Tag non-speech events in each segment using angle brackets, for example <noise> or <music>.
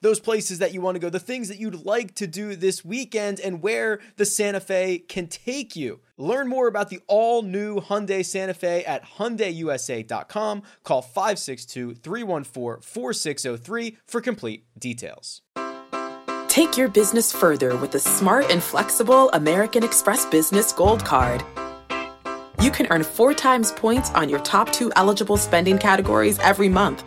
those places that you want to go, the things that you'd like to do this weekend, and where the Santa Fe can take you. Learn more about the all new Hyundai Santa Fe at HyundaiUSA.com. Call 562 314 4603 for complete details. Take your business further with the smart and flexible American Express Business Gold Card. You can earn four times points on your top two eligible spending categories every month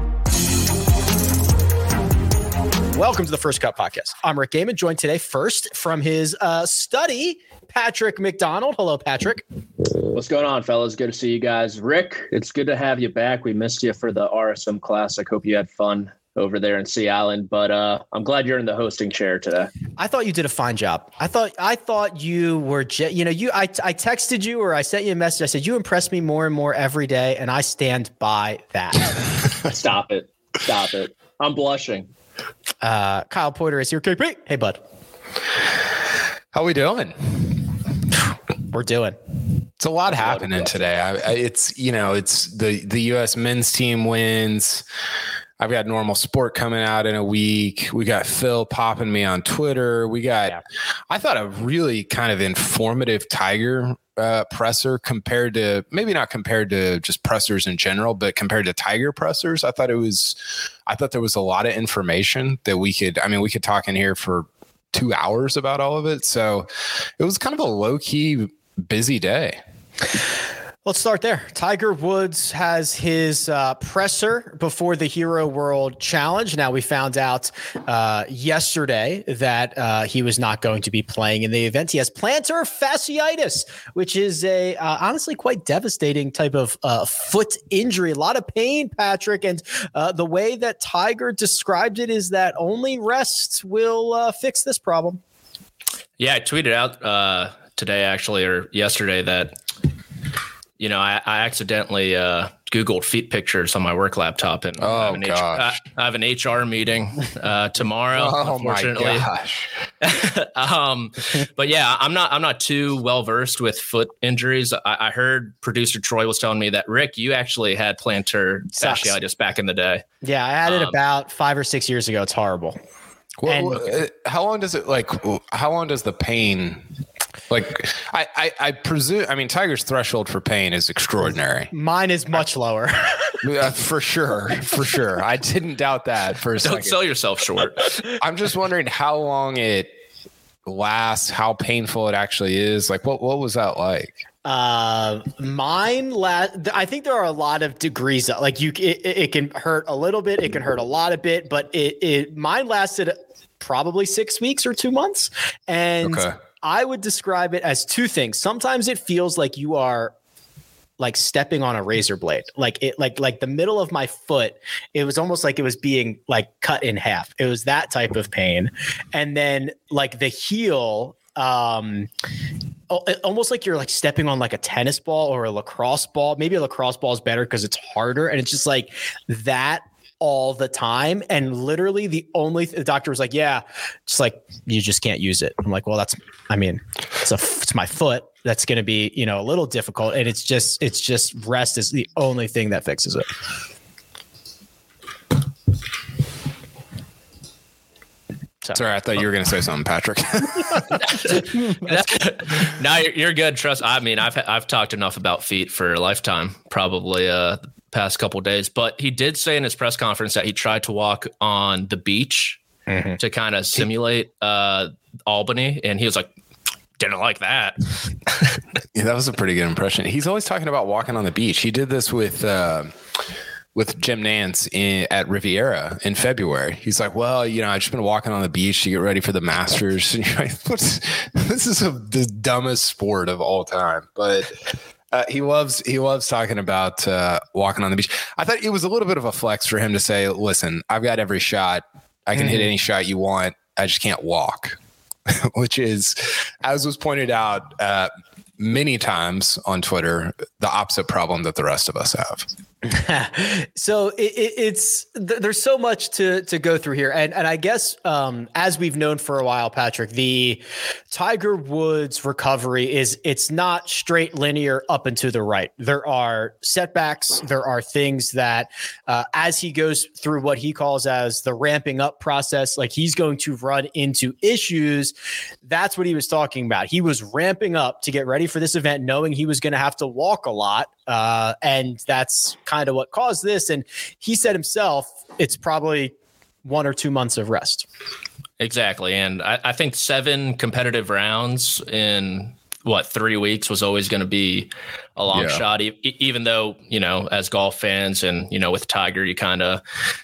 Welcome to the First Cut Podcast. I'm Rick Gehman, joined today first from his uh, study, Patrick McDonald. Hello, Patrick. What's going on, fellas? Good to see you guys. Rick, it's good to have you back. We missed you for the RSM Classic. Hope you had fun over there in Sea Island, but uh, I'm glad you're in the hosting chair today. I thought you did a fine job. I thought I thought you were, je- you know, you. I I texted you or I sent you a message. I said you impress me more and more every day, and I stand by that. <laughs> Stop it! Stop it! I'm blushing. Uh, Kyle Porter is here. KP. Hey, bud. How we doing? We're doing. It's a lot happening today. I, I, it's you know, it's the the U.S. men's team wins. I've got normal sport coming out in a week. We got Phil popping me on Twitter. We got, yeah. I thought a really kind of informative Tiger uh, presser compared to maybe not compared to just pressers in general, but compared to Tiger pressers. I thought it was, I thought there was a lot of information that we could, I mean, we could talk in here for two hours about all of it. So it was kind of a low key busy day. Let's start there. Tiger Woods has his uh, presser before the Hero World Challenge. Now, we found out uh, yesterday that uh, he was not going to be playing in the event. He has plantar fasciitis, which is a uh, honestly quite devastating type of uh, foot injury. A lot of pain, Patrick. And uh, the way that Tiger described it is that only rest will fix this problem. Yeah, I tweeted out today, actually, or yesterday, that you know, I, I accidentally uh, Googled feet pictures on my work laptop, and oh, I, have an gosh. HR, I have an HR meeting uh, tomorrow. <laughs> oh unfortunately, my gosh! <laughs> um, but yeah, I'm not I'm not too well versed with foot injuries. I, I, heard producer Troy was telling me that Rick, you actually had plantar Sucks. fasciitis back in the day. Yeah, I had it um, about five or six years ago. It's horrible. Well, and, uh, how long does it like? How long does the pain like I, I, I presume. I mean, Tiger's threshold for pain is extraordinary. Mine is much lower. <laughs> uh, for sure, for sure. I didn't doubt that for a Don't second. sell yourself short. <laughs> I'm just wondering how long it lasts, how painful it actually is. Like, what what was that like? Uh, mine last. I think there are a lot of degrees. Like you, it, it can hurt a little bit. It can hurt a lot of bit. But it, it mine lasted probably six weeks or two months, and. Okay I would describe it as two things. Sometimes it feels like you are like stepping on a razor blade. Like it like like the middle of my foot it was almost like it was being like cut in half. It was that type of pain. And then like the heel um almost like you're like stepping on like a tennis ball or a lacrosse ball. Maybe a lacrosse ball is better because it's harder. And it's just like that all the time. And literally, the only th- the doctor was like, "Yeah, just like you just can't use it." I'm like, "Well, that's I mean, it's a it's my foot. That's going to be you know a little difficult." And it's just it's just rest is the only thing that fixes it. So. Sorry, I thought you were going to say something, Patrick. <laughs> no, you're, you're, good. Trust. I mean, I've I've talked enough about feet for a lifetime. Probably uh, past couple days. But he did say in his press conference that he tried to walk on the beach mm-hmm. to kind of simulate uh, Albany, and he was like, didn't like that. <laughs> yeah, that was a pretty good impression. He's always talking about walking on the beach. He did this with. Uh, with Jim Nantz in, at Riviera in February. He's like, "Well, you know, I've just been walking on the beach to get ready for the Masters." <laughs> And you're like, <laughs> "This is a, the dumbest sport of all time." But uh, he loves he loves talking about uh, walking on the beach. I thought it was a little bit of a flex for him to say, "Listen, I've got every shot. I can mm-hmm. hit any shot you want. I just can't walk." <laughs> Which is, as was pointed out uh, many times on Twitter, the opposite problem that the rest of us have. <laughs> so it, it, it's th- there's so much to to go through here, and and I guess um, as we've known for a while, Patrick, the Tiger Woods recovery is it's not straight linear up and to the right. There are setbacks. There are things that uh, as he goes through what he calls as the ramping up process, like he's going to run into issues. That's what he was talking about. He was ramping up to get ready for this event, knowing he was going to have to walk a lot, uh, and that's kind of what caused this. And he said himself, it's probably one or two months of rest. Exactly. And I, I think seven competitive rounds in what three weeks was always going to be a long yeah. shot. E- even though you know as golf fans and you know with tiger you kind of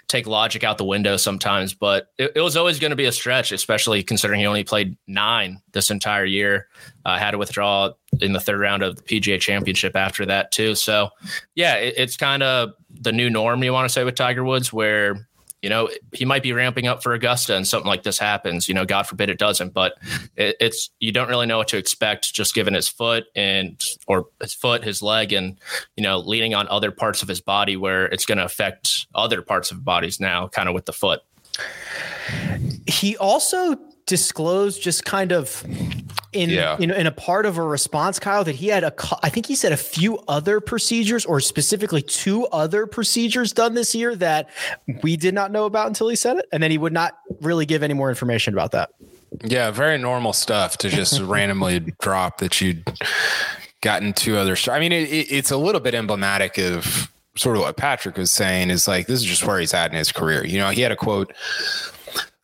take logic out the window sometimes but it, it was always going to be a stretch especially considering he only played nine this entire year. Uh, had to withdraw in the third round of the pga championship after that too. So yeah it, it's kind of the new norm you want to say with tiger woods where you know, he might be ramping up for Augusta and something like this happens. You know, God forbid it doesn't, but it, it's you don't really know what to expect just given his foot and or his foot, his leg, and you know, leaning on other parts of his body where it's going to affect other parts of bodies now, kind of with the foot. He also disclosed just kind of in yeah. you know in a part of a response Kyle that he had a I think he said a few other procedures or specifically two other procedures done this year that we did not know about until he said it and then he would not really give any more information about that. Yeah, very normal stuff to just <laughs> randomly drop that you'd gotten two other I mean it, it, it's a little bit emblematic of sort of what Patrick was saying is like this is just where he's at in his career. You know, he had a quote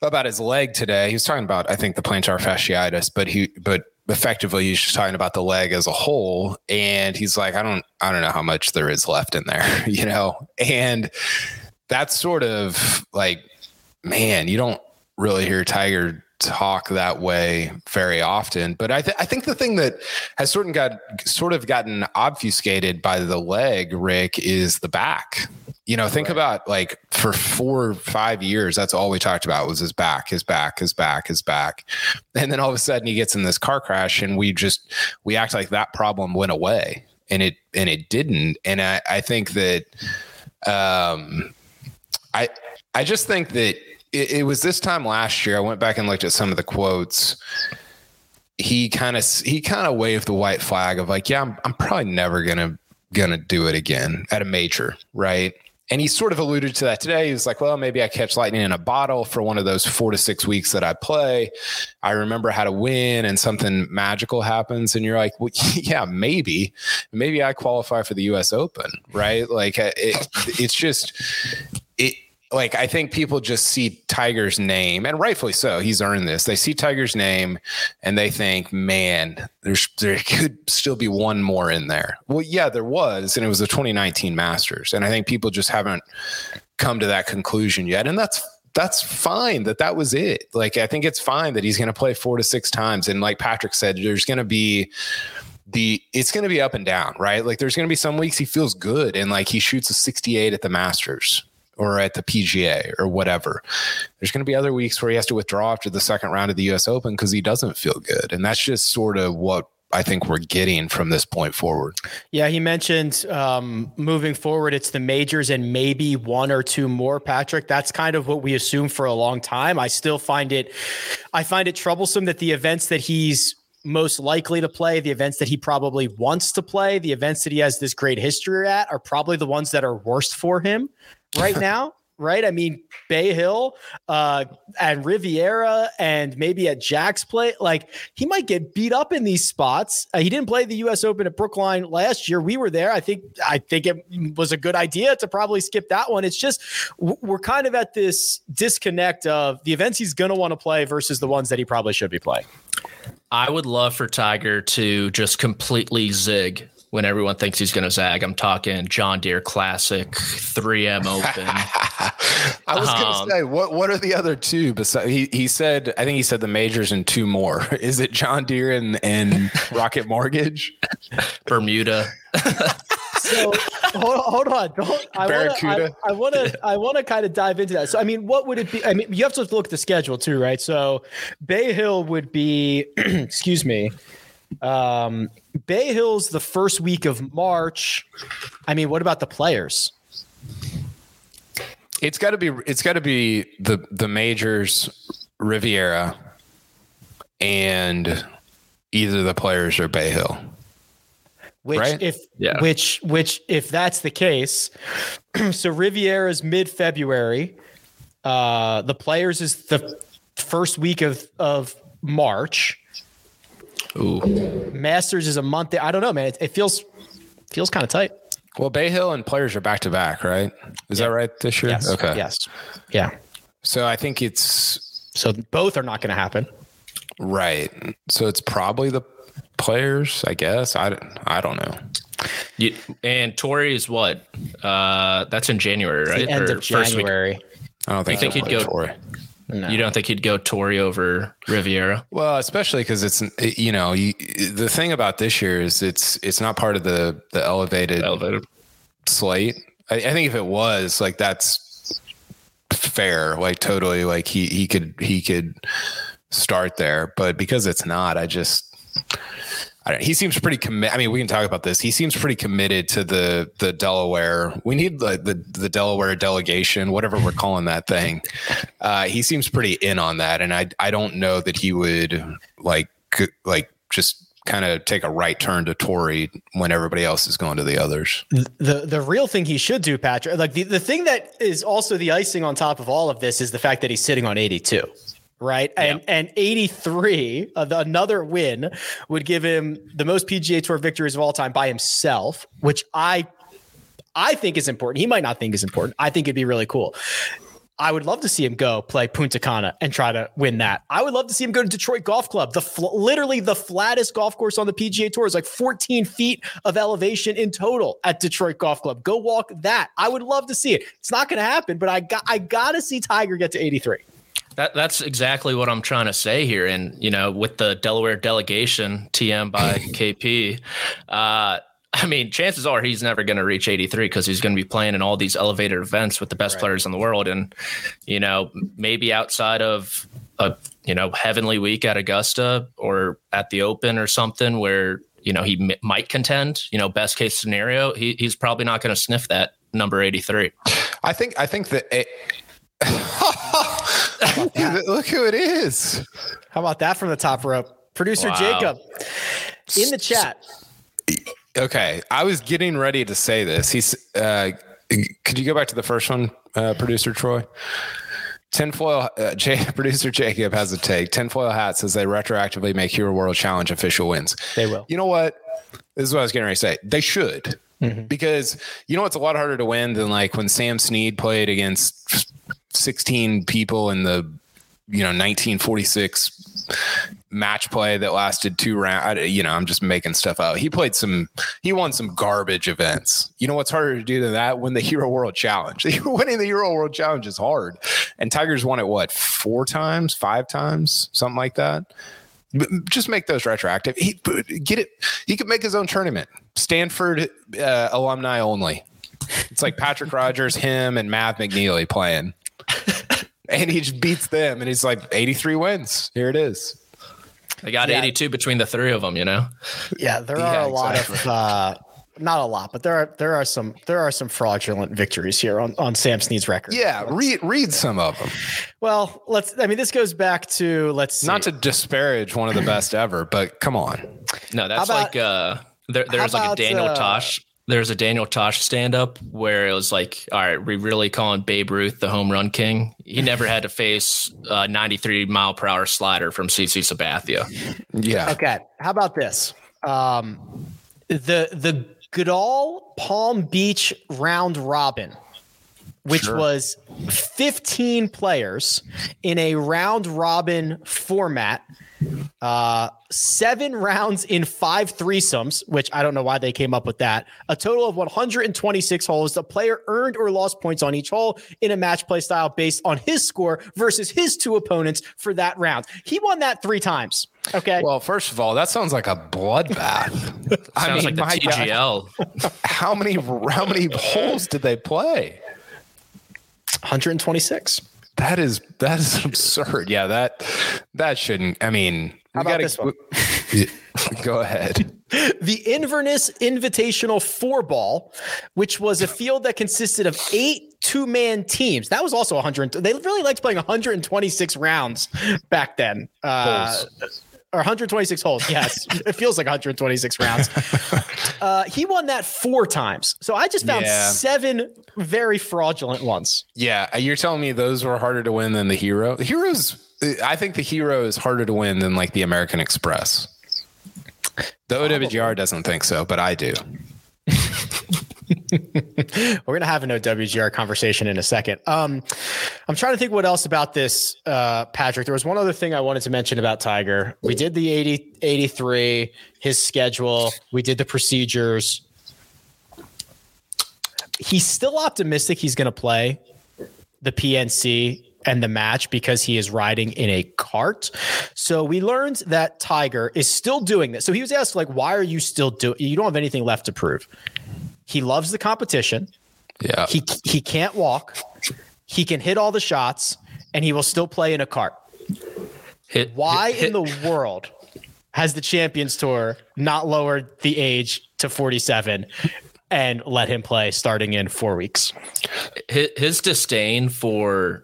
about his leg today. He was talking about, I think, the plantar fasciitis, but he, but effectively, he's just talking about the leg as a whole. And he's like, I don't, I don't know how much there is left in there, <laughs> you know. And that's sort of like, man, you don't really hear Tiger talk that way very often. But I, th- I think the thing that has sort of got sort of gotten obfuscated by the leg, Rick, is the back. You know, think right. about like for four or five years, that's all we talked about was his back, his back, his back, his back. And then all of a sudden he gets in this car crash and we just we act like that problem went away. And it and it didn't. And I, I think that um I I just think that it, it was this time last year. I went back and looked at some of the quotes he kind of he kind of waved the white flag of like, yeah, I'm I'm probably never gonna gonna do it again at a major, right? And he sort of alluded to that today. He was like, well, maybe I catch lightning in a bottle for one of those four to six weeks that I play. I remember how to win and something magical happens. And you're like, well, <laughs> yeah, maybe. Maybe I qualify for the US Open, right? Like it, it's just, like I think people just see Tiger's name, and rightfully so. He's earned this. They see Tiger's name, and they think, "Man, there's there <laughs> could still be one more in there." Well, yeah, there was, and it was the 2019 Masters, and I think people just haven't come to that conclusion yet, and that's that's fine that that was it. Like I think it's fine that he's going to play four to six times, and like Patrick said, there's going to be the it's going to be up and down, right? Like there's going to be some weeks he feels good and like he shoots a 68 at the Masters or at the PGA or whatever. There's going to be other weeks where he has to withdraw after the second round of the US Open because he doesn't feel good. And that's just sort of what I think we're getting from this point forward. Yeah, he mentioned um, moving forward, it's the majors and maybe one or two more. Patrick, that's kind of what we assume for a long time. I still find it, I find it troublesome that the events that he's most likely to play, the events that he probably wants to play, the events that he has this great history at, are probably the ones that are worst for him right <laughs> now, right? I mean, Bay Hill uh, and Riviera and maybe at Jack's play, like he might get beat up in these spots. Uh, he didn't play the U.S. Open at Brookline last year. We were there. I think I think it was a good idea to probably skip that one. It's just we're kind of at this disconnect of the events he's going to want to play versus the ones that he probably should be playing. I would love for Tiger to just completely zig when everyone thinks he's going to zag. I'm talking John Deere Classic, 3M Open. <laughs> I was going to um, say, what what are the other two? Besides, he he said, I think he said the majors and two more. <laughs> Is it John Deere and and Rocket Mortgage, <laughs> Bermuda? so hold, hold, on, don't I Barracuda. I want to I want to kind of dive into that. So I mean, what would it be? I mean, you have to look at the schedule too, right? So Bay Hill would be, <clears throat> excuse me, um, Bay Hill's the first week of March. I mean, what about the players? It's got to be. It's got to be the the majors, Riviera, and either the players or Bay Hill. Which, right? if yeah. which which if that's the case, <clears throat> so Riviera is mid February. Uh, the players is the first week of of March. Ooh. Masters is a month. I don't know, man. It, it feels feels kind of tight. Well, Bay Hill and players are back to back, right? Is yeah. that right this year? Yes. Okay. Yes. Yeah. So I think it's so both are not going to happen. Right. So it's probably the players, I guess. I I don't know. You, and Torrey is what? Uh, that's in January, right? The end or of January. I don't think, you think he'd go. Torrey. No. You don't think he'd go Torrey over Riviera? Well, especially because it's you know you, the thing about this year is it's it's not part of the the elevated elevated slate. I, I think if it was like that's fair, like totally, like he he could he could start there, but because it's not, I just he seems pretty committed. I mean, we can talk about this. He seems pretty committed to the the Delaware. We need the the, the Delaware delegation, whatever we're calling that thing. <laughs> Uh, he seems pretty in on that, and I I don't know that he would like like just kind of take a right turn to Torrey when everybody else is going to the others. The the real thing he should do, Patrick, like the, the thing that is also the icing on top of all of this is the fact that he's sitting on 82 right? And and 83, uh, the, another win would give him the most PGA Tour victories of all time by himself, which I I think is important. He might not think is important. I think it'd be really cool. I would love to see him go play Punta Cana and try to win that. I would love to see him go to Detroit Golf Club, the fl- literally the flattest golf course on the PGA Tour is like 14 feet of elevation in total at Detroit Golf Club. Go walk that. I would love to see it. It's not going to happen, but I got I got to see Tiger get to 83. That, that's exactly what I'm trying to say here. And, you know, with the Delaware delegation, TM by <laughs> KP, uh, I mean, chances are he's never going to reach 83 because he's going to be playing in all these elevated events with the best right. players in the world. And, you know, maybe outside of a, you know, heavenly week at Augusta or at the Open or something where, you know, he m- might contend, you know, best case scenario, he, he's probably not going to sniff that number 83. I think, I think that. It, <laughs> Look who it is. How about that from the top rope? Producer wow. Jacob in the chat. Okay. I was getting ready to say this. He's, uh, could you go back to the first one, uh, producer Troy? Tinfoil, uh, J, <laughs> producer Jacob has a take. Tinfoil hat says they retroactively make Hero World Challenge official wins. They will. You know what? This is what I was getting ready to say. They should. Mm-hmm. Because you know it's a lot harder to win than like when Sam Snead played against 16 people in the you know 1946 match play that lasted two rounds. You know, I'm just making stuff out. He played some, he won some garbage events. You know what's harder to do than that? Win the Hero World Challenge. <laughs> Winning the Hero World Challenge is hard. And Tiger's won it what four times, five times, something like that. Just make those retroactive. He get it. He could make his own tournament. Stanford uh, alumni only. It's like Patrick Rodgers, him, and Matt McNealy playing and he just beats them, and he's like 83 wins. Here it is. They got yeah. 82 between the three of them, you know. Yeah, there are yeah, a lot of uh, not a lot, but there are there are some there are some fraudulent victories here on on Sam Snead's record. Yeah, read read some of them. Well, let's. I mean, this goes back to let's see. not to disparage one of the best ever, but come on. No, that's about, like uh, there, there's like a Daniel uh, Tosh there's a Daniel Tosh stand up where it was like, all right, we really calling Babe Ruth the home run king. He never had to face a 93 mile per hour slider from CC Sabathia. Yeah. Okay. How about this? Um, the the Goodall Palm Beach round robin, which sure. was 15 players in a round robin format uh, seven rounds in five threesomes, which I don't know why they came up with that. A total of 126 holes. The player earned or lost points on each hole in a match play style based on his score versus his two opponents for that round. He won that three times. Okay. Well, first of all, that sounds like a bloodbath. <laughs> I mean, like the TGL. God, <laughs> how many how many holes did they play? 126. That is that is <laughs> absurd. Yeah, that that shouldn't. I mean, how about gotta, this one? <laughs> go ahead. <laughs> The Inverness Invitational Four Ball, which was a field that consisted of eight two man teams. That was also 100. They really liked playing 126 rounds back then. Uh, or 126 holes. Yes, <laughs> it feels like 126 rounds. <laughs> Uh, he won that four times. So I just found yeah. seven very fraudulent ones. Yeah, you're telling me those were harder to win than the hero. The heroes I think the hero is harder to win than like the American Express. The OWGR doesn't think so, but I do. <laughs> We're gonna have an OWGR conversation in a second. Um, I'm trying to think what else about this, uh, Patrick. There was one other thing I wanted to mention about Tiger. We did the 80, 83, his schedule. We did the procedures. He's still optimistic he's going to play the PNC and the match because he is riding in a cart. So we learned that Tiger is still doing this. So he was asked, like, why are you still doing you don't have anything left to prove. He loves the competition. Yeah. He he can't walk. He can hit all the shots and he will still play in a cart. Hit, why hit, hit. in the world has the Champions Tour not lowered the age to 47 and let him play starting in 4 weeks? His disdain for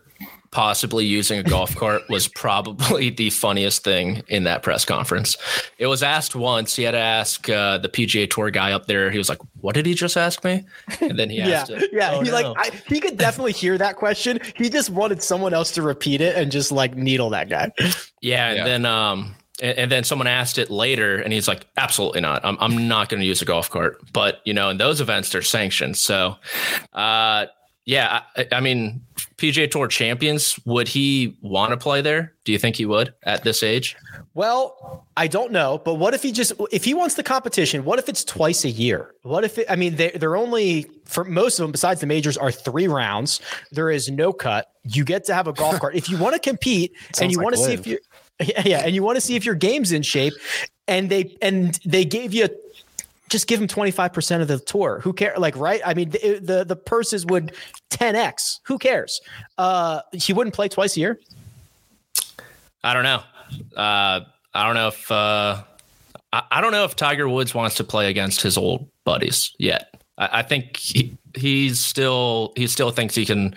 possibly using a golf cart was probably the funniest thing in that press conference. It was asked once. He had to ask uh, the PGA Tour guy up there. He was like, "What did he just ask me?" And then he <laughs> asked yeah, it. Yeah, oh, he no. like I, he could definitely hear that question. He just wanted someone else to repeat it and just like needle that guy. Yeah, and yeah. then um and, then someone asked it later and he's like absolutely not i'm, I'm not going to use a golf cart but you know in those events they're sanctioned so uh yeah, I, I, mean, PGA Tour champions, would he want to play there? Do you think he would at this age? Well, I don't know, but what if he just if he wants the competition? What if it's twice a year? What if it, I mean they they're only for most of them besides the majors are three rounds. There is no cut. You get to have a golf cart if you want to compete <laughs> and you like want to see if you <laughs> yeah, yeah, and you want to see if your game's in shape. And they and they gave you just give him 25% of the tour. Who cares? Like, right? I mean, the, the, the purses would 10x. Who cares? Uh, he wouldn't play twice a year. I don't know. Uh, I don't know if, uh, I, I, don't know if Tiger Woods wants to play against his old buddies yet. I, I think he, he's still, he still thinks he can,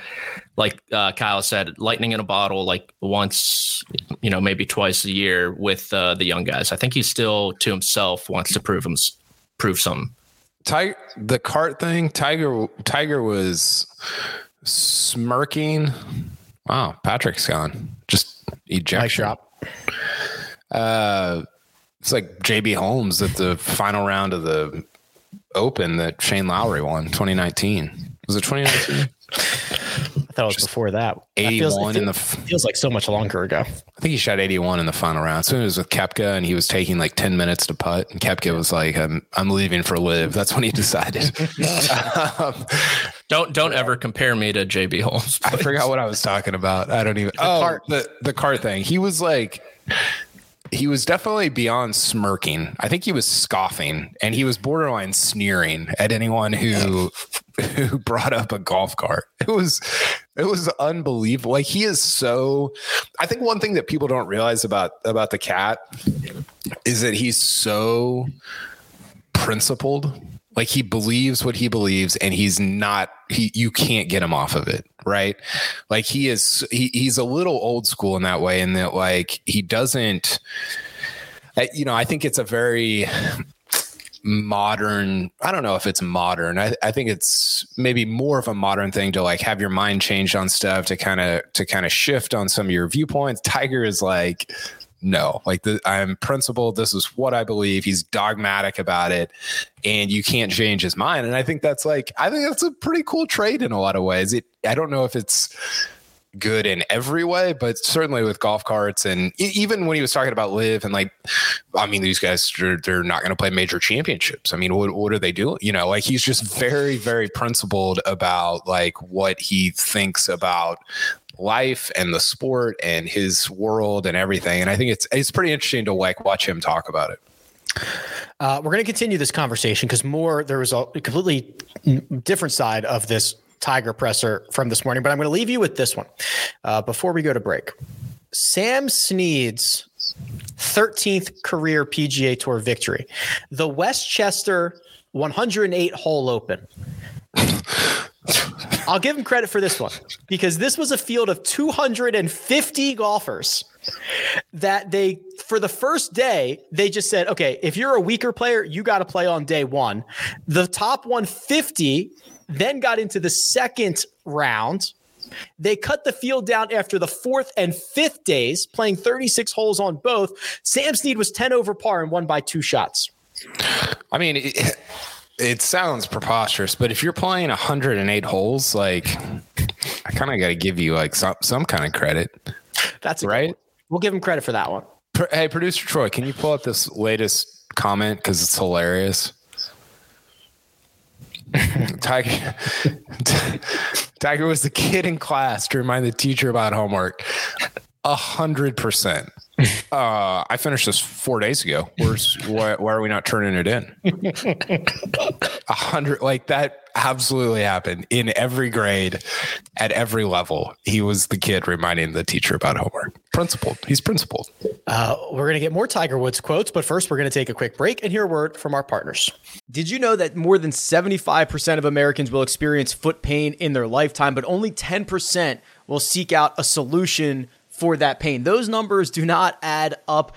like uh, Kyle said, lightning in a bottle, like once, you know, maybe twice a year with uh, the young guys. I think he still to himself wants to prove him, prove something. Tiger, the cart thing. Tiger, Tiger was smirking. Wow, Patrick's gone. Just ejection. drop. Uh, it's like JB Holmes at the final round of the Open that Shane Lowry won 2019. Was it 2019? <laughs> I thought it was before that. 81 in the feels like so much longer ago. I think he shot 81 in the final round. So it was with Koepka and he was taking like 10 minutes to putt and Koepka was like I'm I'm leaving for LIV. That's when he <laughs> decided. um, <laughs> don't don't ever compare me to JB Holmes. Please. I forgot what I was talking about. I don't even the Oh, car. the the car thing. He was like he was definitely beyond smirking. I think he was scoffing and he was borderline sneering at anyone who <laughs> who brought up a golf cart. It was it was unbelievable. Like he is so I think one thing that people don't realize about about the cat is that he's so principled. Like he believes what he believes and he's not he you can't get him off of it, right? Like he is he, he's a little old school in that way in that like he doesn't you know, I think it's a very modern i don't know if it's modern I, I think it's maybe more of a modern thing to like have your mind changed on stuff to kind of to kind of shift on some of your viewpoints tiger is like no. Like the, i'm principled. This is what i believe. He's dogmatic about it and you can't change his mind. And i think that's like i think that's a pretty cool trait in a lot of ways. It i don't know if it's good in every way, but certainly with golf carts and even when he was talking about LIV and like, I mean, these guys they're, they're not going to play major championships. I mean, what what are they doing? You know, like he's just very very principled about like what he thinks about life and the sport and his world and everything. And I think it's it's pretty interesting to like watch him talk about it. Uh, we're going to continue this conversation because more there was a completely different side of this Tiger presser from this morning, but I'm going to leave you with this one uh, before we go to break. Sam Snead's 13th career PGA Tour victory, the Westchester 108 hole open. I'll give him credit for this one because this was a field of 250 golfers that they for the first day they just said okay if you're a weaker player you got to play on day 1 the top 150 then got into the second round. They cut the field down after the fourth and fifth days playing 36 holes on both. Sam snead was 10 over par and won by two shots. I mean it, sounds preposterous but if you're playing 108 holes like i kind of got to give you like some, some kind of credit that's right We'll give him credit for that one. Hey, producer Troy, can you pull up this latest comment because it's hilarious? <laughs> Tiger, Tiger was the kid in class to remind the teacher about homework. A hundred percent. Uh, I finished this four days ago. Where's <laughs> why, why are we not turning it in? A hundred like that absolutely happened in every grade at every level. He was the kid reminding the teacher about homework. Principled. He's principled. Uh, we're going to get more Tiger Woods quotes, but first we're going to take a quick break and hear a word from our partners. Did you know that more than 75% of Americans will experience foot pain in their lifetime, but only 10% will seek out a solution for that pain. Those numbers do not add up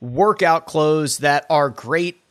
workout clothes that are great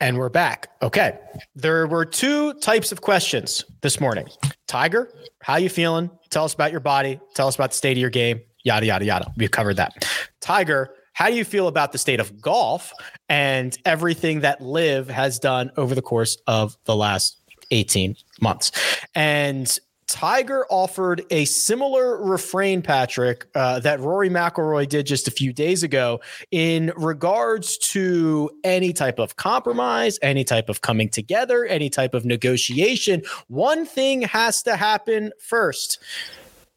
And we're back. Okay. There were two types of questions this morning. Tiger, how you feeling? Tell us about your body. Tell us about the state of your game. Yada yada yada. We've covered that. Tiger, how do you feel about the state of golf and everything that LIV has done over the course of the last 18 months? And Tiger offered a similar refrain, Patrick, uh, that Rory McIlroy did just a few days ago in regards to any type of compromise, any type of coming together, any type of negotiation. One thing has to happen first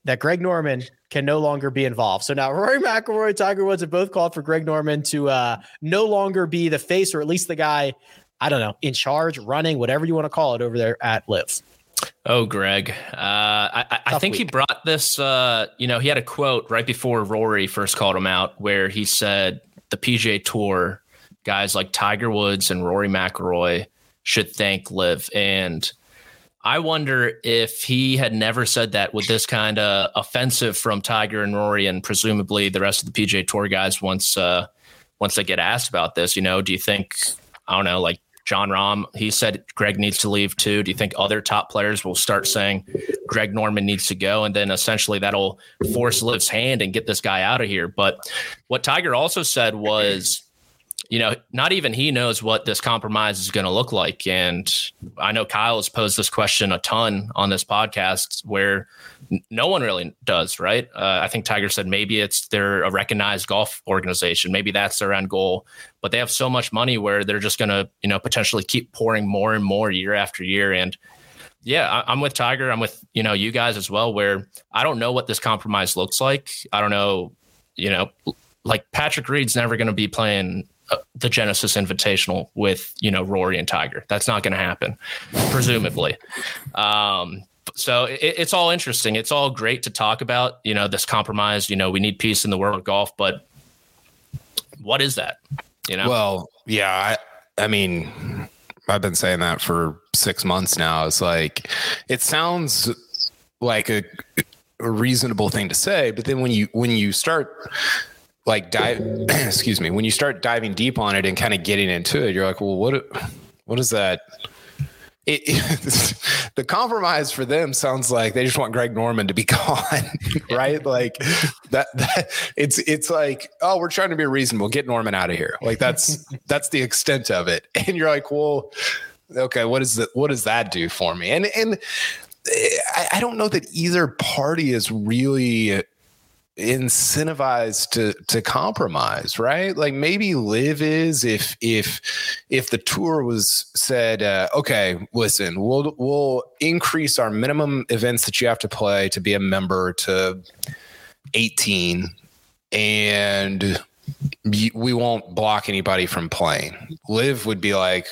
that Greg Norman can no longer be involved. So now Rory McIlroy, Tiger Woods have both called for Greg Norman to uh, no longer be the face, or at least the guy, I don't know, in charge, running, whatever you want to call it over there at LIV. Oh, Greg. Uh, I, I think week. he brought this. Uh, you know, he had a quote right before Rory first called him out, where he said the PGA Tour guys like Tiger Woods and Rory McIlroy should thank LIV. And I wonder if he had never said that with this kind of offensive from Tiger and Rory, and presumably the rest of the PGA Tour guys once uh, once they get asked about this. You know, do you think I don't know, like Jon Rahm, he said Greg needs to leave too. Do you think other top players will start saying Greg Norman needs to go? And then essentially that'll force LIV's hand and get this guy out of here. But what Tiger also said was, you know, not even he knows what this compromise is going to look like. And I know Kyle has posed this question a ton on this podcast where no one really does, right? Uh, I think Tiger said maybe it's they're a recognized golf organization. Maybe that's their end goal, but they have so much money where they're just going to, you know, potentially keep pouring more and more year after year. And yeah, I, am with Tiger. I'm with, you know, you guys as well, where I don't know what this compromise looks like. I don't know, you know, like Patrick Reed's never going to be playing the Genesis Invitational with you know Rory and Tiger. That's not going to happen, presumably. Um, so it, it's all interesting. It's all great to talk about. You know, this compromise. You know, we need peace in the world of golf, but what is that? You know. Well, yeah. I, I mean, I've been saying that for six months now. It's like it sounds like a, a reasonable thing to say, but then when you when you start like dive <clears throat> excuse me when you start diving deep on it and kind of getting into it you're like well what what is that it, it, <laughs> the compromise for them sounds like they just want Greg Norman to be <laughs> gone, right? like that, that it's it's like, oh, we're trying to be reasonable, get Norman out of here. Like that's that's the extent of it. And you're like, well, okay, what is that? What does that do for me? And and eh, I, I don't know that either party is really incentivized to to compromise right? Like maybe LIV is if if if the tour was said uh, okay listen we'll we'll increase our minimum events that you have to play to be a member to 18 and we won't block anybody from playing. LIV would be like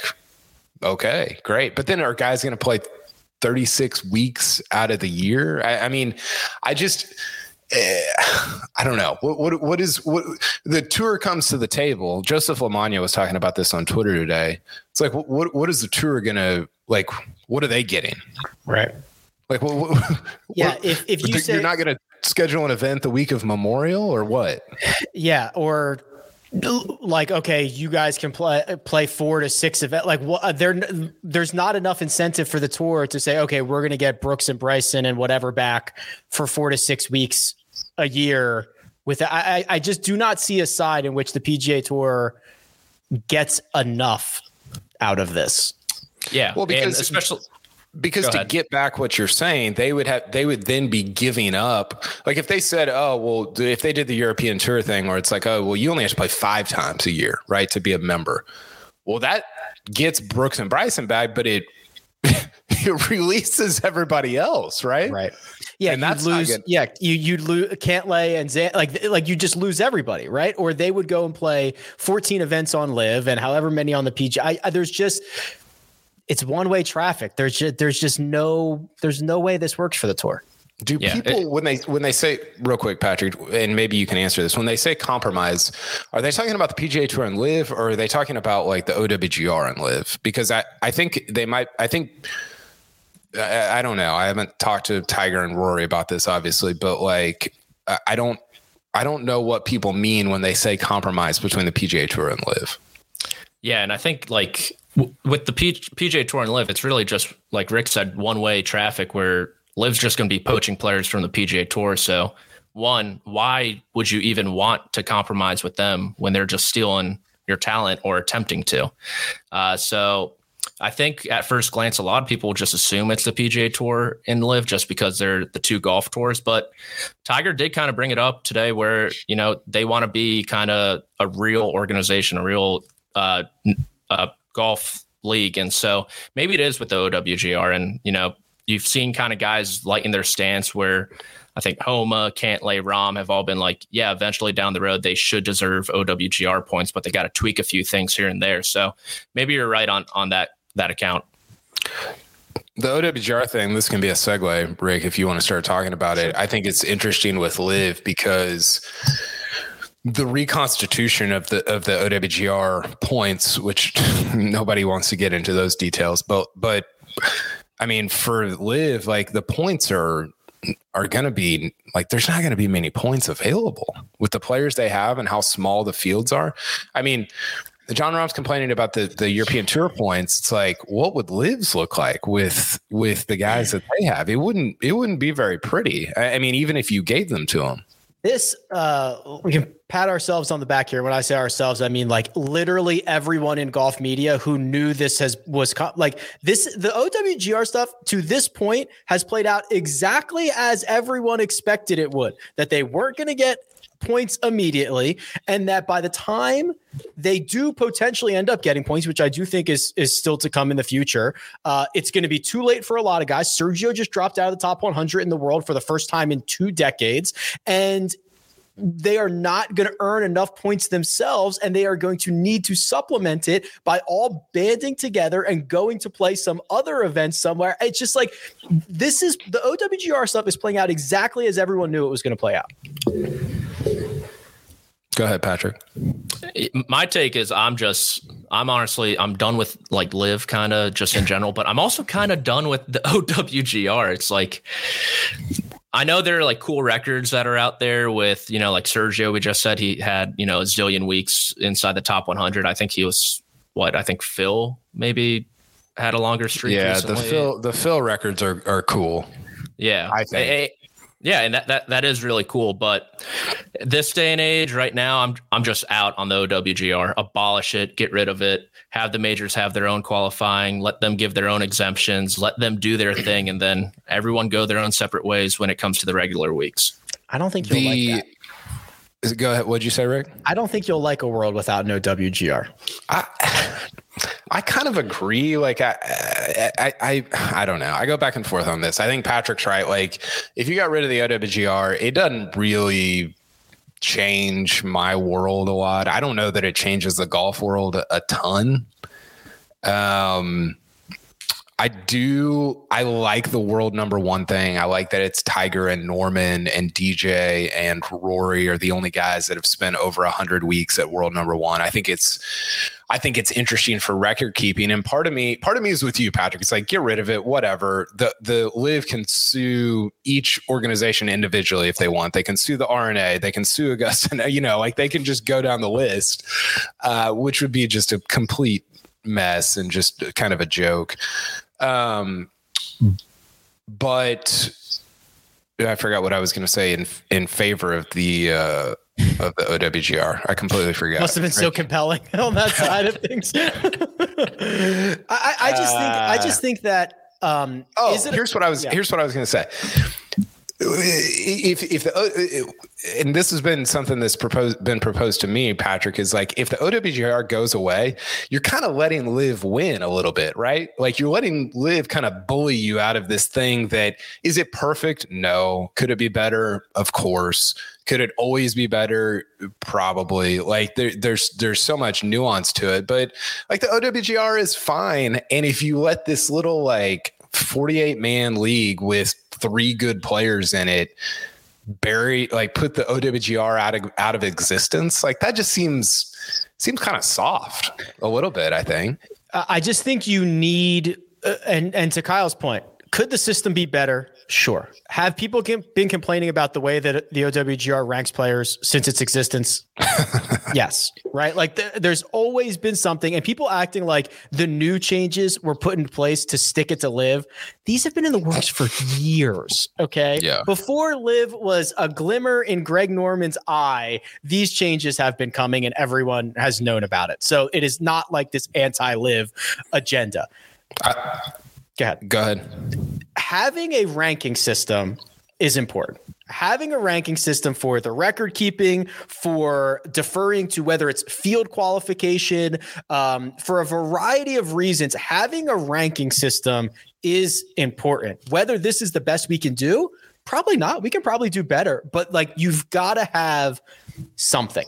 okay great. But then our guys going to play 36 weeks out of the year? I, I mean i just Eh, <sighs> I don't know what, what what is what the tour comes to the table. Joseph Lamagna was talking about this on Twitter today. It's like what what is the tour gonna like? What are they getting? Right. Like <laughs> what, what yeah, if if you you're say, not gonna schedule an event the week of Memorial or what? Yeah, or like okay you guys can play play four to six event like what uh, there there's not enough incentive for the tour to say okay we're going to get Brooks and Bryson and whatever back for 4 to 6 weeks a year with I I just do not see a side in which the PGA tour gets enough out of this. Yeah well because especially because to get back what you're saying they would have they would then be giving up. Like if they said oh well if they did the european tour thing where it's like oh well you only have to play five times a year right to be a member. Well that gets brooks and bryson back but it <laughs> it releases everybody else right? Right. Yeah and that's lose yeah you you'd lose Cantlay and Zan, like like you just lose everybody right? Or they would go and play 14 events on LIV and however many on the pg I, I there's just it's one way traffic. There's just there's just no there's no way this works for the tour. Do yeah, people it, when they when they say real quick, Patrick, and maybe you can answer this, when they say compromise, are they talking about the PGA Tour and LIV, or are they talking about like the OWGR and LIV? Because I I think they might I think I, I don't know. I haven't talked to Tiger and Rory about this, obviously, but like I don't I don't know what people mean when they say compromise between the PGA Tour and LIV. Yeah, and I think like with the P- PGA Tour and LIV, it's really just like Rick said, one way traffic where LIV's just going to be poaching players from the PGA Tour. So, one, why would you even want to compromise with them when they're just stealing your talent or attempting to? Uh, so, I think at first glance, a lot of people just assume it's the PGA Tour and LIV just because they're the two golf tours. But Tiger did kind of bring it up today, where you know they want to be kind of a real organization, a real uh, uh, golf league. And so maybe it is with the OWGR. And, you know, you've seen kind of guys lighten their stance where I think Homa, Cantlay, Rahm have all been like, yeah, eventually down the road they should deserve OWGR points, but they got to tweak a few things here and there. So maybe you're right on on that that account. The OWGR thing, this can be a segue, Rick, if you want to start talking about it. I think it's interesting with LIV because the reconstitution of the of the OWGR points, which <laughs> nobody wants to get into those details, but but I mean for LIV, like the points are are going to be like there's not going to be many points available with the players they have and how small the fields are. I mean, Jon Rahm's complaining about the the European Tour points. It's like, what would LIV's look like with with the guys that they have? It wouldn't it wouldn't be very pretty. I, I mean, even if you gave them to them. This uh, we can pat ourselves on the back here. When I say ourselves, I mean like literally everyone in golf media who knew this has was like this. The OWGR stuff to this point has played out exactly as everyone expected it would. That they weren't going to get points immediately, and that by the time they do potentially end up getting points, which I do think is is still to come in the future, uh, it's going to be too late for a lot of guys. Sergio just dropped out of the top 100 in the world for the first time in two decades, and they are not going to earn enough points themselves and they are going to need to supplement it by all banding together and going to play some other event somewhere. It's just like this is the OWGR stuff is playing out exactly as everyone knew it was going to play out. Go ahead, Patrick. My take is I'm just I'm honestly I'm done with like LIV kind of just in general, but I'm also kind of done with the <laughs> OWGR. It's like I know there are like cool records that are out there with, you know, like Sergio, we just said he had, you know, a zillion weeks inside the top 100. I think he was what I think Phil maybe had a longer streak. Yeah, recently. the Phil the Phil records are are cool. Yeah, I think. Yeah, and that, that that is really cool. But this day and age, right now, I'm I'm just out on the OWGR. Abolish it, get rid of it. Have the majors have their own qualifying. Let them give their own exemptions. Let them do their thing, and then everyone go their own separate ways when it comes to the regular weeks. I don't think you'll the, like that. Go ahead. What'd you say, Rick? I don't think you'll like a world without no WGR. I, I kind of agree. Like I, I, I, I don't know. I go back and forth on this. I think Patrick's right. Like if you got rid of the OWGR, it doesn't really change my world a lot. I don't know that it changes the golf world a, a ton. Um, I do. I like the world number one thing. I like that it's Tiger and Norman and DJ and Rory are the only guys that have spent over a hundred weeks at world number one. I think it's, I think it's interesting for record keeping. And part of me, part of me is with you, Patrick. It's like get rid of it, whatever. The the LIV can sue each organization individually if they want. They can sue the R&A. They can sue Augusta. <laughs> You know, like they can just go down the list, uh, which would be just a complete mess and just kind of a joke. Um, but I forgot what I was going to say in in favor of the uh, of the OWGR. I completely forgot. Must have been right? so compelling <laughs> on that side of things. <laughs> I, I, just think I just think that. Um, oh, here's a, what I was. Yeah. Here's what I was going to say if if the and this has been something that's proposed been proposed to me patrick is like if the owgr goes away you're kind of letting LIV win a little bit right? Like you're letting LIV kind of bully you out of this thing that is it perfect? No. Could it be better? Of course. Could it always be better? Probably. Like there, there's there's so much nuance to it but like the owgr is fine. And if you let this little like 48 man league with three good players in it bury like put the OWGR out of out of existence like that just seems seems kind of soft a little bit I think. I just think you need uh, and and to Kyle's point could the system be better Sure. Have people been complaining about the way that the OWGR ranks players since its existence? <laughs> yes. Right. Like th- there's always been something, and people acting like the new changes were put in place to stick it to LIV. These have been in the works for years. Okay. Yeah. Before LIV was a glimmer in Greg Norman's eye, these changes have been coming and everyone has known about it. So it is not like this anti LIV agenda. I- Go ahead. Go ahead. Having a ranking system is important. Having a ranking system for the record keeping, for deferring to whether it's field qualification, um, for a variety of reasons, having a ranking system is important. Whether this is the best we can do, probably not. We can probably do better, but like you've got to have something.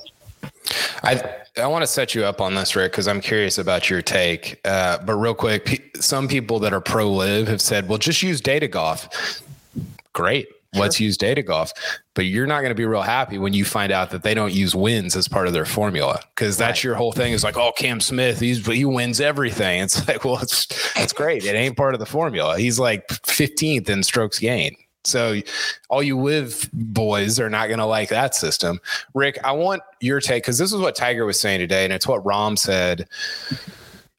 I I want to set you up on this, Rick, because I'm curious about your take. Uh, but real quick, pe- some people that are pro LIV have said, "Well, just use data golf." Great, sure. let's use data golf. But you're not going to be real happy when you find out that they don't use wins as part of their formula, because that's right. your whole thing. Is like, oh, Cam Smith, he's he wins everything. <laughs> It's like, well, it's that's great. It ain't part of the formula. He's like 15th in strokes gained. So all you LIV boys are not going to like that system. Rick, I want your take because this is what Tiger was saying today, and it's what Rahm said.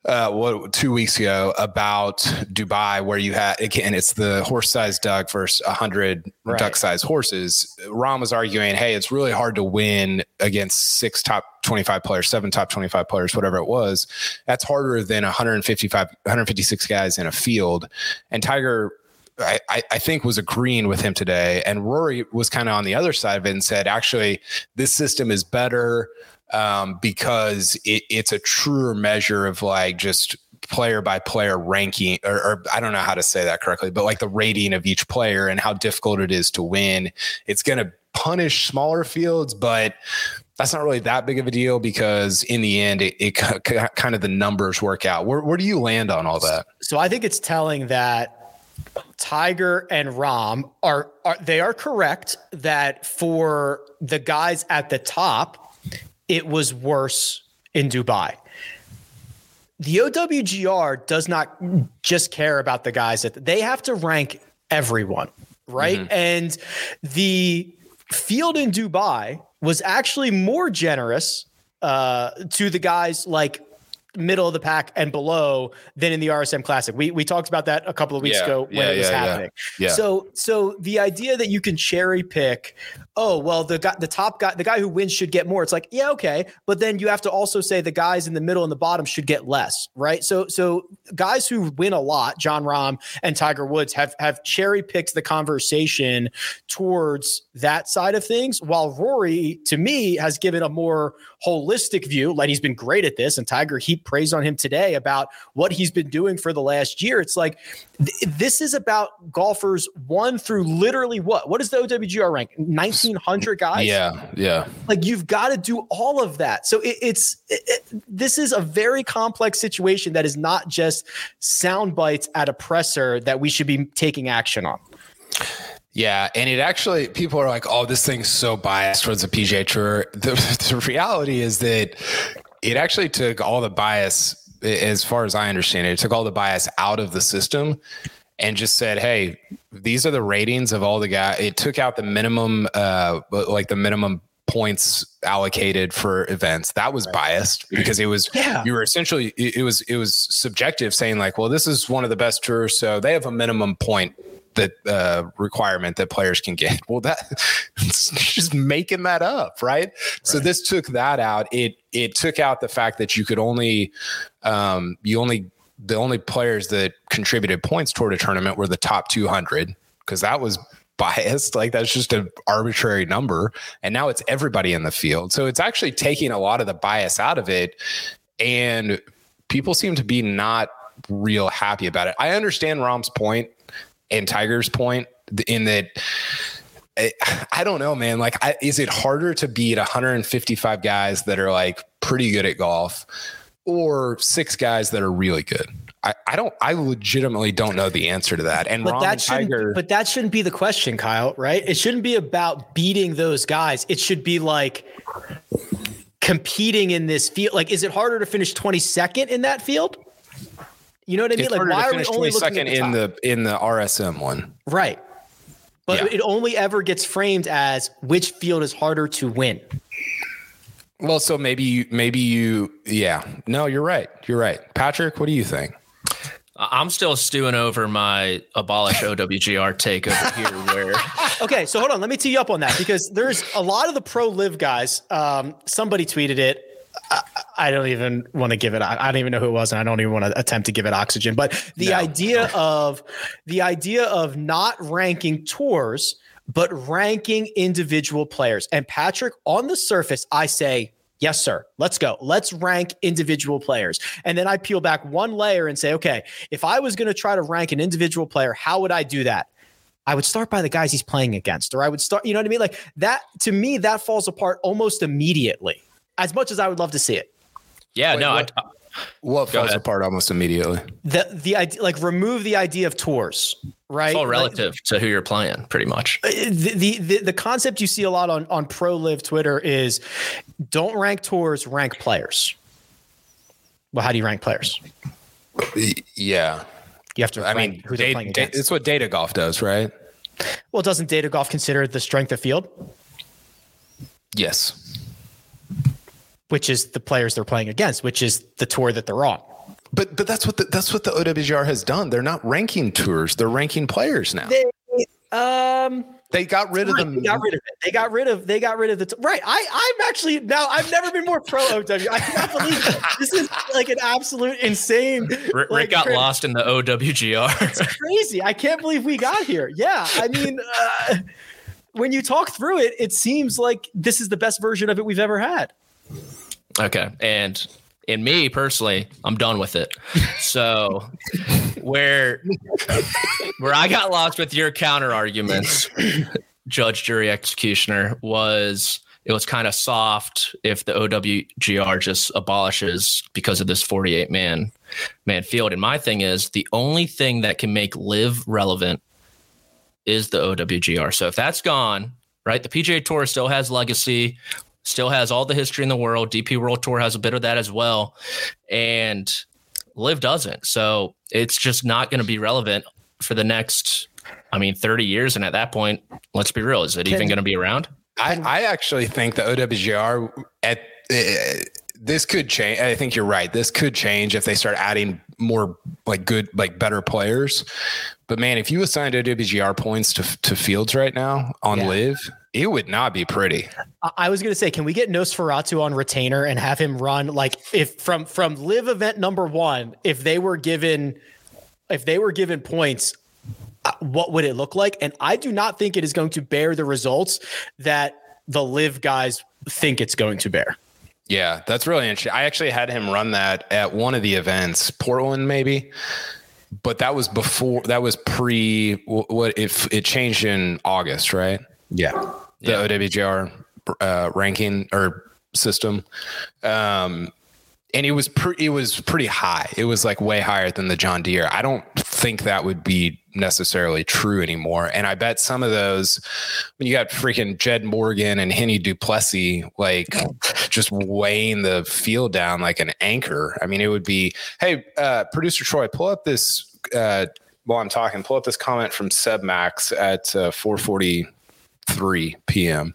Uh, what two weeks ago about Dubai, where you had again, it's the horse-sized duck versus a hundred right. duck-sized horses. Rahm was arguing, hey, it's really hard to win against six top 25 players, seven top 25 players, whatever it was. That's harder than 155, 156 guys in a field. And Tiger I, I, think was agreeing with him today. And Rory was kind of on the other side of it and said, actually, this system is better um, because it, it's a truer measure of like just player by player ranking, or, or, I don't know how to say that correctly, but like the rating of each player and how difficult it is to win. It's going to punish smaller fields, but that's not really that big of a deal because in the end, it, it kind of the numbers work out. Where, where do you land on all that? So I think it's telling that Tiger and Rahm are, are they are correct that for the guys at the top, it was worse in Dubai. The OWGR does not just care about the guys that they have to rank everyone, right? Mm-hmm. And the field in Dubai was actually more generous uh, to the guys like middle of the pack and below than in the RSM Classic. We we talked about that a couple of weeks yeah, ago when yeah, it was yeah, happening. Yeah. So so the idea that you can cherry pick, oh well, the guy, the top guy, the guy who wins should get more. It's like yeah, okay, but then you have to also say the guys in the middle and the bottom should get less, right? So so guys who win a lot, Jon Rahm and Tiger Woods, have have cherry picked the conversation towards that side of things, while Rory, to me, has given a more holistic view. Like he's been great at this, and Tiger heaped praise on him today about what he's been doing for the last year. It's like th- this is about golfers one through literally what? What is the OWGR rank? Nineteen hundred guys. Yeah, yeah. Like you've got to do all of that. So it, it's it, it, this is a very complex situation that is not just sound bites at a presser that we should be taking action on. Yeah, and it actually people are like, "Oh, this thing's so biased towards the PGA Tour." <laughs> The, the reality is that it actually took all the bias, as far as I understand it, it took all the bias out of the system and just said, "Hey, these are the ratings of all the guys." It took out the minimum, uh, like the minimum points allocated for events that was biased because it was yeah. you were essentially it was it was subjective saying like well this is one of the best tours so they have a minimum point that uh, requirement that players can get. Well, that <laughs> just making that up, right? right? So this took that out. It it took out the fact that you could only um, you only the only players that contributed points toward a tournament were the top 200 because that was biased <laughs> like that's just an arbitrary number and now it's everybody in the field so it's actually taking a lot of the bias out of it and people seem to be not real happy about it i understand Rahm's point and Tiger's point in that eh, I don't know, man. Like, I, is it harder to beat 155 guys that are like pretty good at golf or six guys that are really good? I, I don't. I legitimately don't know the answer to that. And but that Tiger, but that shouldn't be the question, Kyle. Right? It shouldn't be about beating those guys. It should be like competing in this field. Like, is it harder to finish 22nd in that field? You know what I mean? It's like why are we only looking at the in the in the RSM one? Right. But yeah. it only ever gets framed as which field is harder to win. Well, so maybe you maybe you yeah. No, you're right. You're right. Patrick, what do you think? I'm still stewing over my abolish OWGR take over <laughs> here. Where okay, so hold on, let me tee you up on that because there's a lot of the pro LIV guys. Um, somebody tweeted it. I, don't even want to give it. I don't even know who it was, and I don't even want to attempt to give it oxygen. But the no. idea of the idea of not ranking tours, but ranking individual players. And Patrick, on the surface, I say Yes, sir. Let's go. Let's rank individual players. And then I peel back one layer and say, okay, if I was going to try to rank an individual player, how would I do that? I would start by the guys he's playing against, or I would start, you know what I mean? Like that to me, that falls apart almost immediately, as much as I would love to see it. Yeah, Wait, no, what, I, what falls ahead. apart almost immediately? The the idea, like remove the idea of tours, right? It's all relative like, to who you're playing, pretty much. Uh, the, the, the the concept you see a lot on on pro LIV Twitter is don't rank tours, rank players. Well, how do you rank players? Yeah, you have to. I mean, who they're playing against. It's what data golf does, right? Well, doesn't data golf consider the strength of field? Yes which is the players they're playing against, which is the tour that they're on. But but that's what the, that's what the OWGR has done. They're not ranking tours; they're ranking players now. They, um, they got rid of them. They got rid of it. They got rid of. They got rid of the. T- right. I. I'm actually now. I've never been more pro OW. I cannot believe this is like an absolute insane. Rick, like, got lost in the OWGR. it's crazy. I can't believe we got here. Yeah. I mean, uh, when you talk through it, it seems like this is the best version of it we've ever had. Okay. And in me personally, I'm done with it. So where where I got lost with your counter arguments, judge, jury, executioner, was it was kind of soft if the OWGR just abolishes because of this 48 man man field. And my thing is the only thing that can make LIV relevant is the OWGR. So if that's gone, right? The PGA Tour still has legacy still has all the history in the world. DP World Tour has a bit of that as well. And LIV doesn't. So it's just not going to be relevant for the next, I mean, 30 years. And at that point, let's be real, is it Can, even going to be around? I, I actually think the OWGR at uh, this could change. I think you're right. This could change if they start adding more like good, like better players. But man, if you assigned OWGR points to to fields right now on yeah. LIV, it would not be pretty. I was going to say, can we get Nosferatu on retainer and have him run like if from from LIV event number one, if they were given if they were given points, uh, what would it look like? And I do not think it is going to bear the results that the LIV guys think it's going to bear. Yeah, that's really interesting. I actually had him run that at one of the events, Portland maybe, but that was before. That was pre. What if it changed in August, right? Yeah, the yeah. OWGR uh, ranking or system. Um, and it was pretty it was pretty high. It was like way higher than the John Deere. I don't think that would be necessarily true anymore. And I bet some of those when you got freaking Jed Morgan and Hennie du Plessis like just weighing the field down like an anchor. I mean, it would be, hey, uh, producer Troy, pull up this uh while I'm talking, pull up this comment from Seb Max at uh, 443 p.m.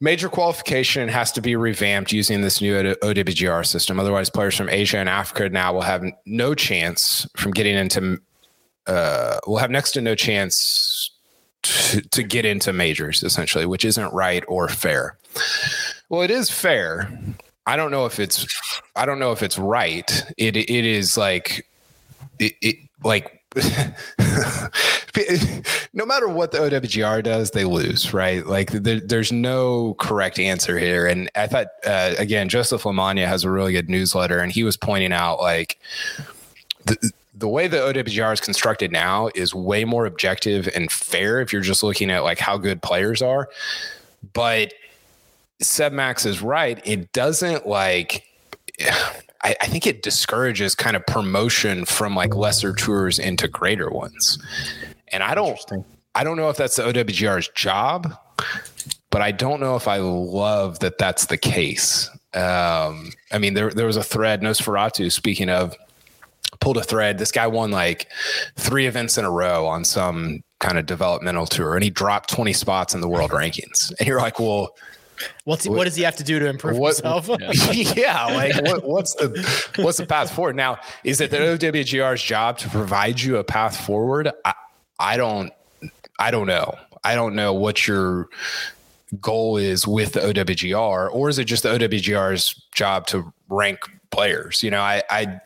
Major qualification has to be revamped using this new OWGR system. Otherwise, players from Asia and Africa now will have no chance from getting into, uh, will have next to no chance to, to get into majors, essentially, which isn't right or fair. Well, it is fair. I don't know if it's, I don't know if it's right. It it is like, it, it like <laughs> no matter what the OWGR does, they lose, right? Like there, there's no correct answer here. And I thought, uh, again, Joseph Lamagna has a really good newsletter, and he was pointing out like the, the way the OWGR is constructed now is way more objective and fair if you're just looking at like how good players are. But Seb Max is right. It doesn't like I, I, think it discourages kind of promotion from like lesser tours into greater ones. And I don't I don't know if that's the OWGR's job, but I don't know if I love that that's the case. Um, I mean, there there was a thread Nosferatu speaking of pulled a thread. This guy won like three events in a row on some kind of developmental tour, and he dropped twenty spots in the world rankings. And you're like, well What's he, what, does he have to do to improve what, himself? <laughs> <laughs> yeah, like what, what's the what's the path forward? Now, is it the OWGR's job to provide you a path forward? I, I don't I don't know. I don't know what your goal is with the OWGR, or is it just the OWGR's job to rank players? You know, I I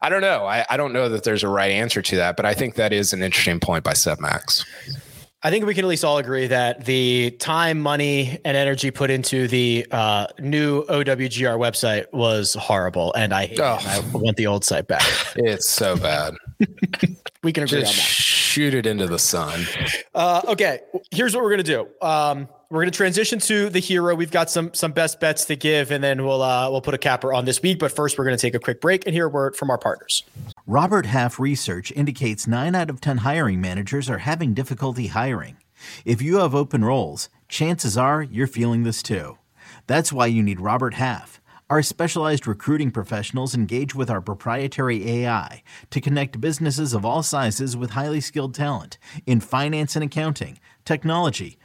I don't know. I, I don't know that there's a right answer to that, but I think that is an interesting point by Seb Max. I think we can at least all agree that the time, money, and energy put into the uh, new OWGR website was horrible, and I hate oh. it. I want the old site back. <laughs> It's so bad. <laughs> we can agree Just on that. Shoot it into the sun. Uh, okay, here's what we're gonna do. Um, we're gonna transition to the hero. We've got some some best bets to give, and then we'll uh, we'll put a capper on this week. But first, we're gonna take a quick break and hear a word from our partners. Robert Half research indicates nine out of ten hiring managers are having difficulty hiring. If you have open roles, chances are you're feeling this too. That's why you need Robert Half. Our specialized recruiting professionals engage with our proprietary AI to connect businesses of all sizes with highly skilled talent in finance and accounting, technology,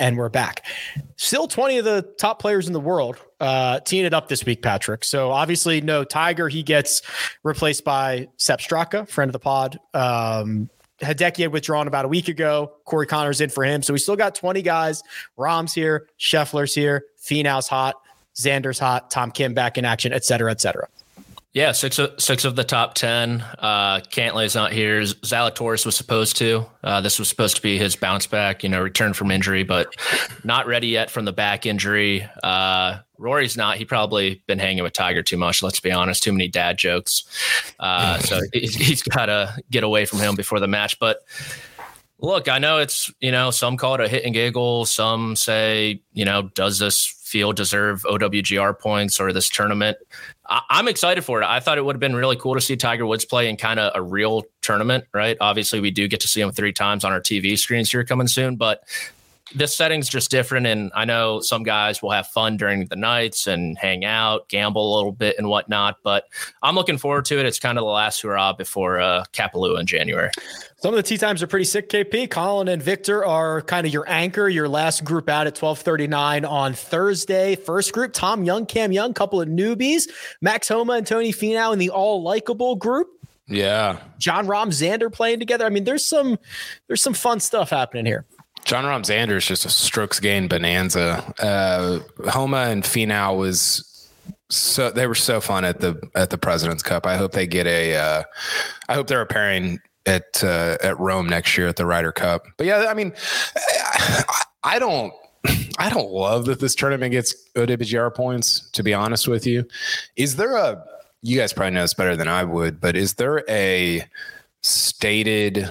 And we're back. Still 20 of the top players in the world uh, teeing it up this week, Patrick. So obviously, no Tiger. He gets replaced by Sepp Straka, friend of the pod. Um, Hideki had withdrawn about a week ago. Corey Conners in for him. So we still got 20 guys. Rahm's here, Scheffler's here, Finau's hot, Xander's hot, Tom Kim back in action, et cetera, et cetera. Yeah, six of six of the top ten. Uh, Cantlay's not here. Zalatoris was supposed to. Uh, this was supposed to be his bounce back, you know, return from injury, but not ready yet from the back injury. Uh, Rory's not. He probably been hanging with Tiger too much. Let's be honest. Too many dad jokes. Uh, so he's, he's got to get away from him before the match. But look, I know it's you know some call it a hit and giggle. Some say you know does this field deserve OWGR points or this tournament. I- am excited for it. I thought it would have been really cool to see Tiger Woods play in kind of a real tournament, right? Obviously, we do get to see him three times on our TV screens here coming soon, but this setting's just different. And I know some guys will have fun during the nights and hang out, gamble a little bit and whatnot. But I'm looking forward to it. It's kind of the last hurrah before uh, Kapalua in January. Some of the tee times are pretty sick, KP. Collin and Viktor are kind of your anchor, your last group out at 1239 on Thursday. First group, Tom Young, Cam Young, couple of newbies, Max Homa and Tony Finau in the all likable group. Yeah. Jon Rahm Xander playing together. I mean, there's some there's some fun stuff happening here. Jon Rahm Xander is just a strokes gain bonanza. Uh, Homa and Finau was so they were so fun at the at the President's Cup. I hope they get a. Uh, I hope they're a pairing at uh, at Rome next year at the Ryder Cup. But yeah, I mean, I, I don't. I don't love that this tournament gets OWGR points. To be honest with you, is there a? You guys probably know this better than I would, but is there a stated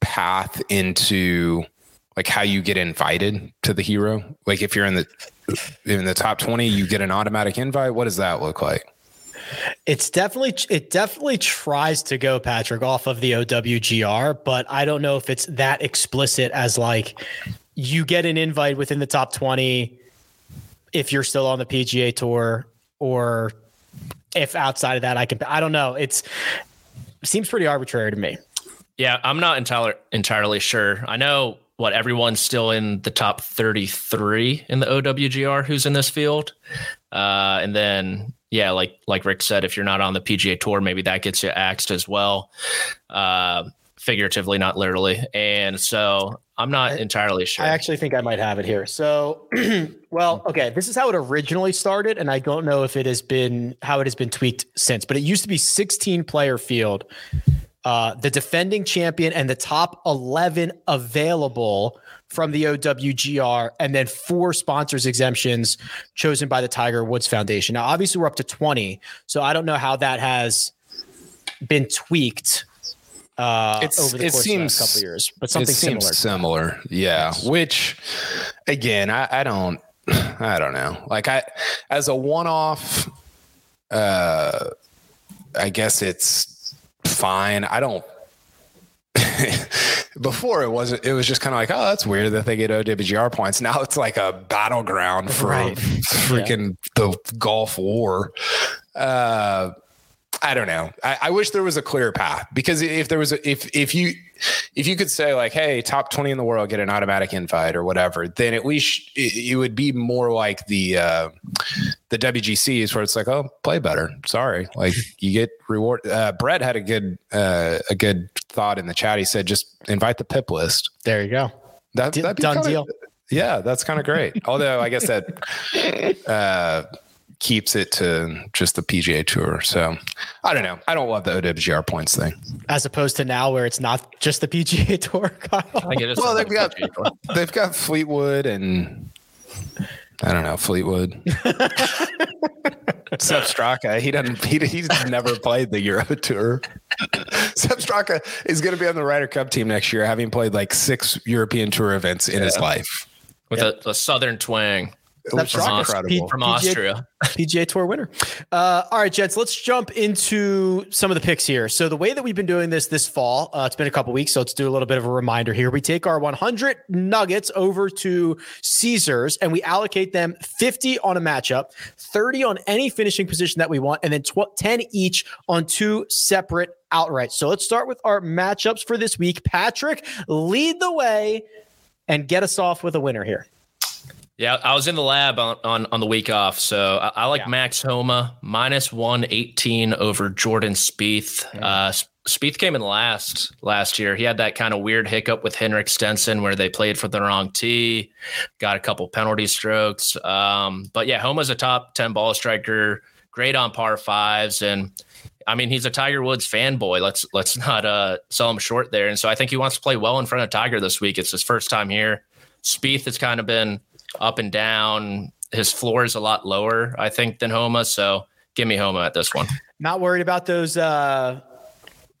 path into like how you get invited to the hero? Like if you're in the in the top 20, you get an automatic invite. What does that look like? It's definitely it definitely tries to go Patrick off of the OWGR, but I don't know if it's that explicit as like you get an invite within the top 20 if you're still on the PGA tour or if outside of that I can I don't know. It's seems pretty arbitrary to me. Yeah, I'm not entirely entirely sure. I know what everyone's still in the top 33 in the OWGR who's in this field. Uh, and then yeah, like like Rick said, if you're not on the PGA Tour, maybe that gets you axed as well, uh, figuratively, not literally. And so I'm not entirely sure. I actually think I might have it here. So, <clears throat> well, okay, this is how it originally started, and I don't know if it has been how it has been tweaked since. But it used to be 16 player field uh, the defending champion and the top 11 available from the OWGR, and then four sponsors exemptions chosen by the Tiger Woods Foundation. Now, obviously, we're up to 20, so I don't know how that has been tweaked. Uh, it's, over the it course seems, of the couple years, but something similar. Similar, yeah. Which, again, I, I don't, <sighs> I don't know. Like I, as a one-off, uh, I guess it's fine. I don't <laughs> before it wasn't it was just kind of like oh that's weird that they get OWGR points now it's like a battleground for right. <laughs> freaking yeah. the Gulf War uh I don't know. I, I, wish there was a clear path because if there was a, if if you if you could say like, hey, top twenty in the world get an automatic invite or whatever, then at least it, it would be more like the uh, the WGCs where it's like, oh, play better. Sorry, like you get reward. Uh, Brett had a good uh, a good thought in the chat. He said, just invite the PIP list. There you go. That, that'd be done kinda, deal. Yeah, that's kind of great. Although I guess that <laughs> uh, keeps it to just the PGA Tour. So I don't know. I don't love the OWGR points thing. As opposed to now where it's not just the PGA <laughs> Tour. well, they've got <laughs> they've got Fleetwood and I don't know Fleetwood. <laughs> Sepp Straka, he doesn't. He, he's never played the Euro Tour. Sepp Straka is going to be on the Ryder Cup team next year, having played like six European Tour events in yeah. his life with yep. a, a southern twang. That's incredible. P- from Austria. <laughs> PGA Tour winner. Uh, all right, gents, let's jump into some of the picks here. So, the way that we've been doing this this fall, uh, it's been a couple weeks, so let's do a little bit of a reminder here. We take our 100 nuggets over to Caesars and we allocate them 50 on a matchup, 30 on any finishing position that we want, and then tw- 10 each on two separate outright. So, let's start with our matchups for this week. Patrick, lead the way and get us off with a winner here. Yeah, I was in the lab on on, on the week off, so I, I like yeah. Max Homa minus one eighteen over Jordan Spieth. Yeah. Uh, Spieth came in last last year. He had that kind of weird hiccup with Henrik Stenson where they played for the wrong tee, got a couple penalty strokes. Um, but yeah, Homa's a top ten ball striker, great on par fives, and I mean he's a Tiger Woods fanboy. Let's let's not uh, sell him short there. And so I think he wants to play well in front of Tiger this week. It's his first time here. Spieth has kind of been up and down. His floor is a lot lower, I think, than Homa. So give me Homa at this one. <laughs> Not worried about those. Uh,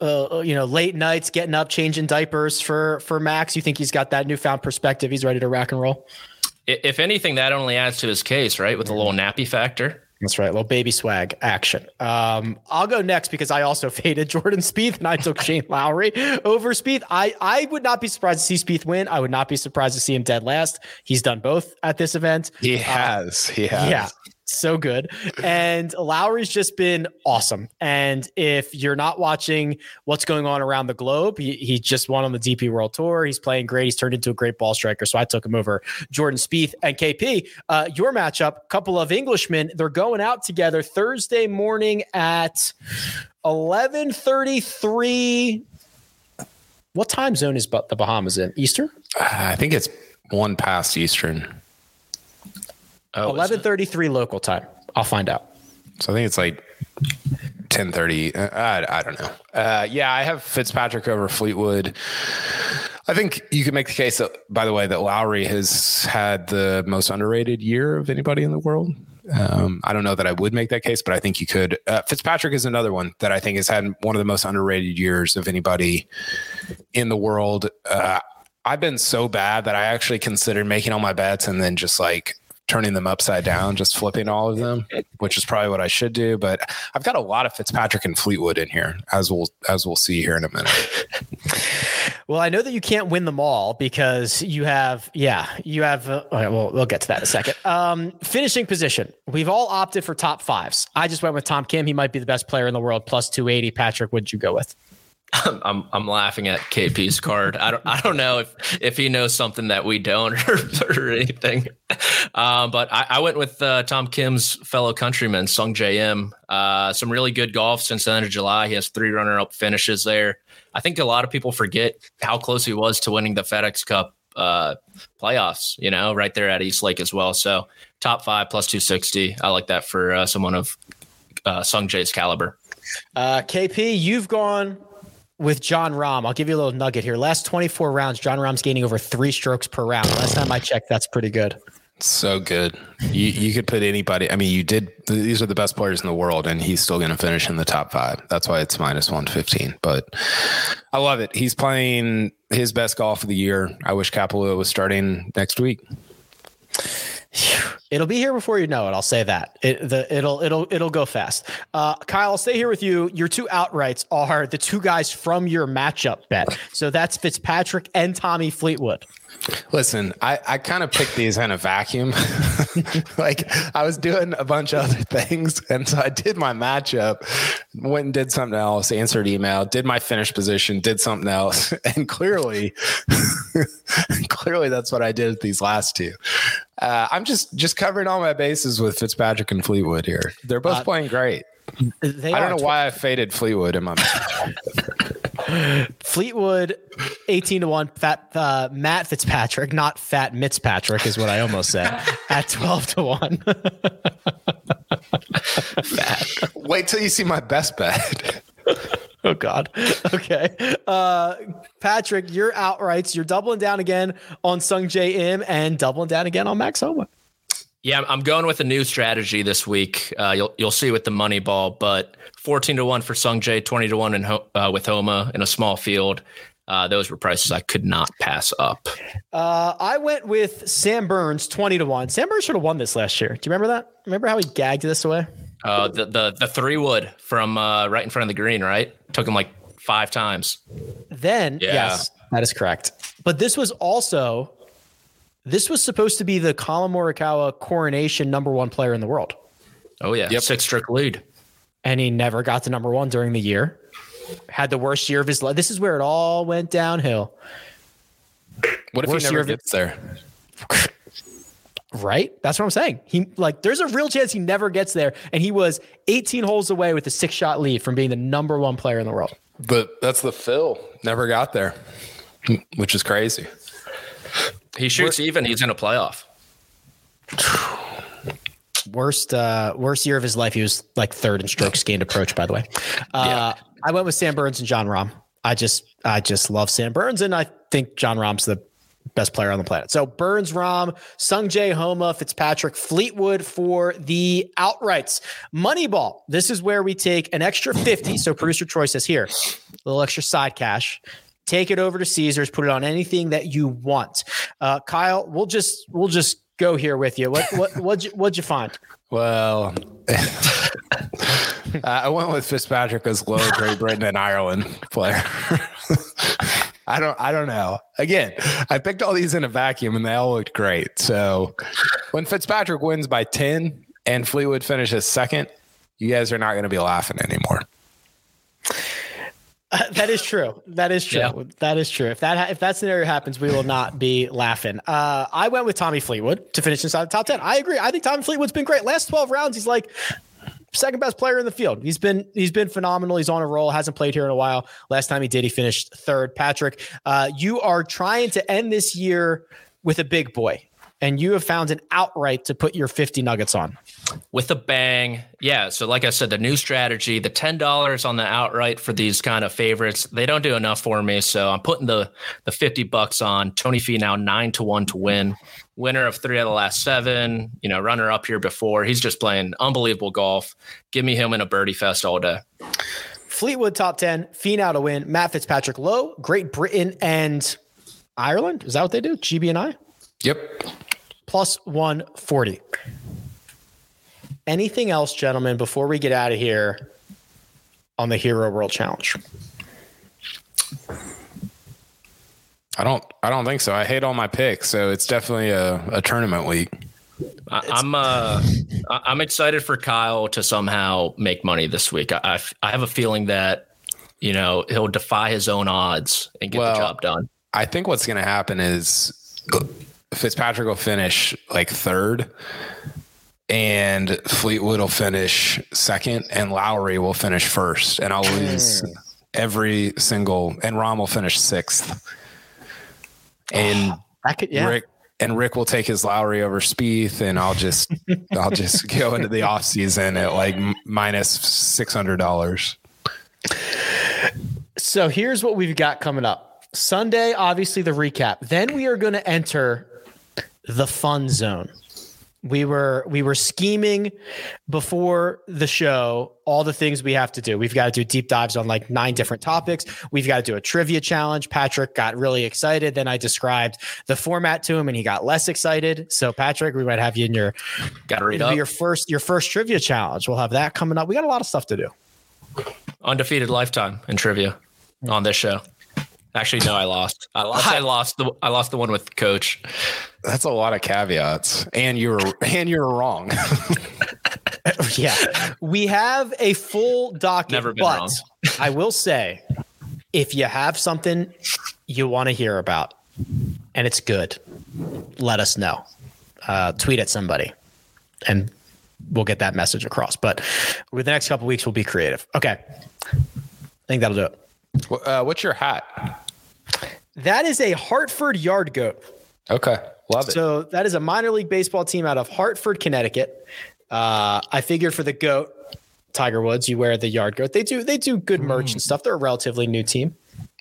uh, you know, late nights, getting up, changing diapers for for Max. You think he's got that newfound perspective? He's ready to rock and roll. If anything, that only adds to his case, right? With a little nappy factor. That's right. Little baby swag action. Um, I'll go next because I also <laughs> faded Jordan Spieth and I took <laughs> Shane Lowry over Spieth. I, I would not be surprised to see Spieth win. I would not be surprised to see him dead last. He's done both at this event. He uh, has. Uh, he has. Yeah so good. And Lowry's just been awesome. And if you're not watching what's going on around the globe, he, he just won on the DP World Tour. He's playing great. He's turned into a great ball striker. So I took him over Jordan Spieth and KP. Uh, your matchup, couple of Englishmen, they're going out together Thursday morning at 11:33. What time zone is the Bahamas in? Eastern? Uh, I think it's one past Eastern. Oh, Eleven thirty three local time. I'll find out. So I think it's like ten thirty. Uh, I, I don't know. Uh, yeah, I have Fitzpatrick over Fleetwood. I think you can make the case that, by the way, that Lowry has had the most underrated year of anybody in the world. Um, I don't know that I would make that case, but I think you could. Uh, Fitzpatrick is another one that I think has had one of the most underrated years of anybody in the world. Uh, I've been so bad that I actually considered making all my bets and then just like turning them upside down, just flipping all of them, which is probably what I should do. But I've got a lot of Fitzpatrick and Fleetwood in here, as we'll as we'll see here in a minute. <laughs> well, I know that you can't win them all because you have, yeah, you have. Uh, well, we'll get to that in a second. Um, finishing position, we've all opted for top fives. I just went with Tom Kim. He might be the best player in the world, plus two eighty. Patrick, what'd you go with? I'm I'm laughing at KP's card. I don't I don't know if if he knows something that we don't <laughs> or, or anything. Um, but I, I, went with uh, Tom Kim's fellow countryman Sungjae Im. Uh, some really good golf since the end of July. He has three runner up finishes there. I think a lot of people forget how close he was to winning the FedEx Cup uh, playoffs. You know, right there at East Lake as well. So top five plus two sixty. I like that for uh, someone of uh, Sungjae's caliber. Uh, KP, you've gone with Jon Rahm. I'll give you a little nugget here. Last 24 rounds, Jon Rahm's gaining over three strokes per round. Last time I checked, that's pretty good. So good. You you could put anybody. I mean, you did. These are the best players in the world, and he's still going to finish in the top five. That's why it's minus one fifteen. But I love it. He's playing his best golf of the year. I wish Kapalua was starting next week. It'll be here before you know it. I'll say that. It, the, it'll it'll it'll go fast. Uh, Kyle, I'll stay here with you. Your two outrights are the two guys from your matchup bet. So that's Fitzpatrick and Tommy Fleetwood. Listen, I, I kind of picked these in a vacuum. <laughs> like I was doing a bunch of other things. And so I did my matchup, went and did something else, answered email, did my finish position, did something else. <laughs> And clearly, <laughs> clearly that's what I did with these last two. Uh, I'm just just covering all my bases with Fitzpatrick and Fleetwood here. They're both uh, playing great. I don't know tw- why I faded Fleetwood in my Fleetwood, eighteen to one. Fat uh, Matt Fitzpatrick, not Fat Mitzpatrick, is what I almost said. <laughs> at twelve to one. Fat. <laughs> Wait till you see my best bet. <laughs> oh God. Okay. Uh, Patrick, you're outrights. You're doubling down again on Sung Im and doubling down again on Max Homa. Yeah, I'm going with a new strategy this week. Uh, you'll you'll see with the money ball, but 14 to one for Sungjae, 20 to one in uh, with Homa in a small field. Uh, those were prices I could not pass up. Uh, I went with Sam Burns, 20 to one. Sam Burns should have won this last year. Do you remember that? Remember how he gagged this away? Uh, the the the three wood from uh, right in front of the green, right? Took him like five times. Then yeah. yes, that is correct. But this was also this was supposed to be the Collin Morikawa coronation number one player in the world. Oh yeah, yep. six strict lead, and he never got to number one during the year. Had the worst year of his life. This is where it all went downhill. What if worst he never gets there? <laughs> Right? That's what I'm saying. He like there's a real chance he never gets there. And he was 18 holes away with a six shot lead from being the number one player in the world. But that's the Phil. Never got there. Which is crazy. He shoots We're, even. He's in a playoff. <sighs> Worst uh worst year of his life. He was like third in strokes <laughs> gained approach, by the way. Uh yeah. I went with Sam Burns and Jon Rahm. I just I just love Sam Burns and I think Jon Rahm's the best player on the planet. So Burns, Rahm, Sungjae, Homa, Fitzpatrick, Fleetwood for the outrights. Moneyball. This is where we take an extra 50. So producer Troy says here, a little extra side cash take it over to Caesars, put it on anything that you want. Uh, Kyle, we'll just we'll just go here with you. What what what'd you, what'd you find? Well, <laughs> I went with Fitzpatrick as low Great Britain and Ireland player. <laughs> I don't I don't know. Again, I picked all these in a vacuum and they all looked great. So when Fitzpatrick wins by 10 and Fleetwood finishes second, you guys are not going to be laughing anymore. <laughs> that is true. That is true. Yeah. That is true. If that if that scenario happens, we will not be laughing. Uh, I went with Tommy Fleetwood to finish inside the top ten. I agree. I think Tommy Fleetwood's been great. Last twelve rounds, he's like second best player in the field. He's been he's been phenomenal. He's on a roll. Hasn't played here in a while. Last time he did, he finished third. Patrick, uh, you are trying to end this year with a big boy and you have found an outright to put your 50 nuggets on. With a bang. Yeah. So, like I said, the new strategy, the $10 on the outright for these kind of favorites, they don't do enough for me. So, I'm putting the, the 50 bucks on Tony Finau, nine to one to win. Winner of three of the last seven, you know, runner up here before. He's just playing unbelievable golf. Give me him in a birdie fest all day. Fleetwood top 10, Finau to win. Matt Fitzpatrick low, Great Britain and Ireland. Is that what they do? GB and I? Yep plus 140. Anything else, gentlemen, before we get out of here on the Hero World Challenge? I don't I don't think so. I hate all my picks, so it's definitely a, a tournament week. I, I'm uh I'm excited for Kyle to somehow make money this week. I, I, have a feeling that you know he'll defy his own odds and get well, the job done. I think what's going to happen is Fitzpatrick will finish like third, and Fleetwood will finish second, and Lowry will finish first, and I'll lose every single, and Rahm will finish sixth, and <sighs> I could, yeah. Rick and Rick will take his Lowry over Spieth, and I'll just <laughs> I'll just go into the off season at like minus six hundred dollars. So here's what we've got coming up. Sunday, obviously the recap. Then we are going to enter the fun zone. we were we were scheming before the show all the things we have to do. We've got to do deep dives on like nine different topics. We've got to do a trivia challenge. Patrick got really excited. Then i described the format to him and he got less excited. So patrick we might have you in your got to read up. your first your first trivia challenge. We'll have that coming up. We got a lot of stuff to do. Undefeated lifetime in trivia on this show Actually, no, I lost. <laughs> I lost. I lost the. I lost the one with coach. That's a lot of caveats, and you're <laughs> and you're wrong. <laughs> yeah, we have a full docket. Never been but wrong. I will say, if you have something you want to hear about, and it's good, let us know. Uh, tweet at somebody, and we'll get that message across. But with the next couple weeks, we'll be creative. Okay, I think that'll do it. Uh, what's your hat? That is a Hartford Yard Goat. Okay, love it. So that is a minor league baseball team out of Hartford, Connecticut. Uh, I figured for the goat, Tiger Woods, you wear the Yard Goat. They do they do good merch and stuff. They're a relatively new team.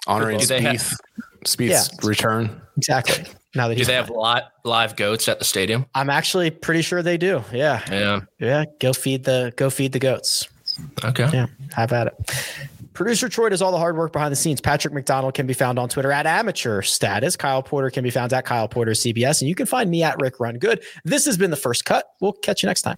Honoring Do they have- Spieth, Spieth's Yeah. return. Exactly. Now that Do they have live, live goats at the stadium? I'm actually pretty sure they do. Yeah. Yeah. Yeah. Go feed the go feed the goats. Okay. Yeah. Have at it. Producer Troy does all the hard work behind the scenes. Patrick McDonald can be found on Twitter at amateur status. Kyle Porter can be found at Kyle Porter CBS. And you can find me at Rick Run Good. This has been the first cut. We'll catch you next time.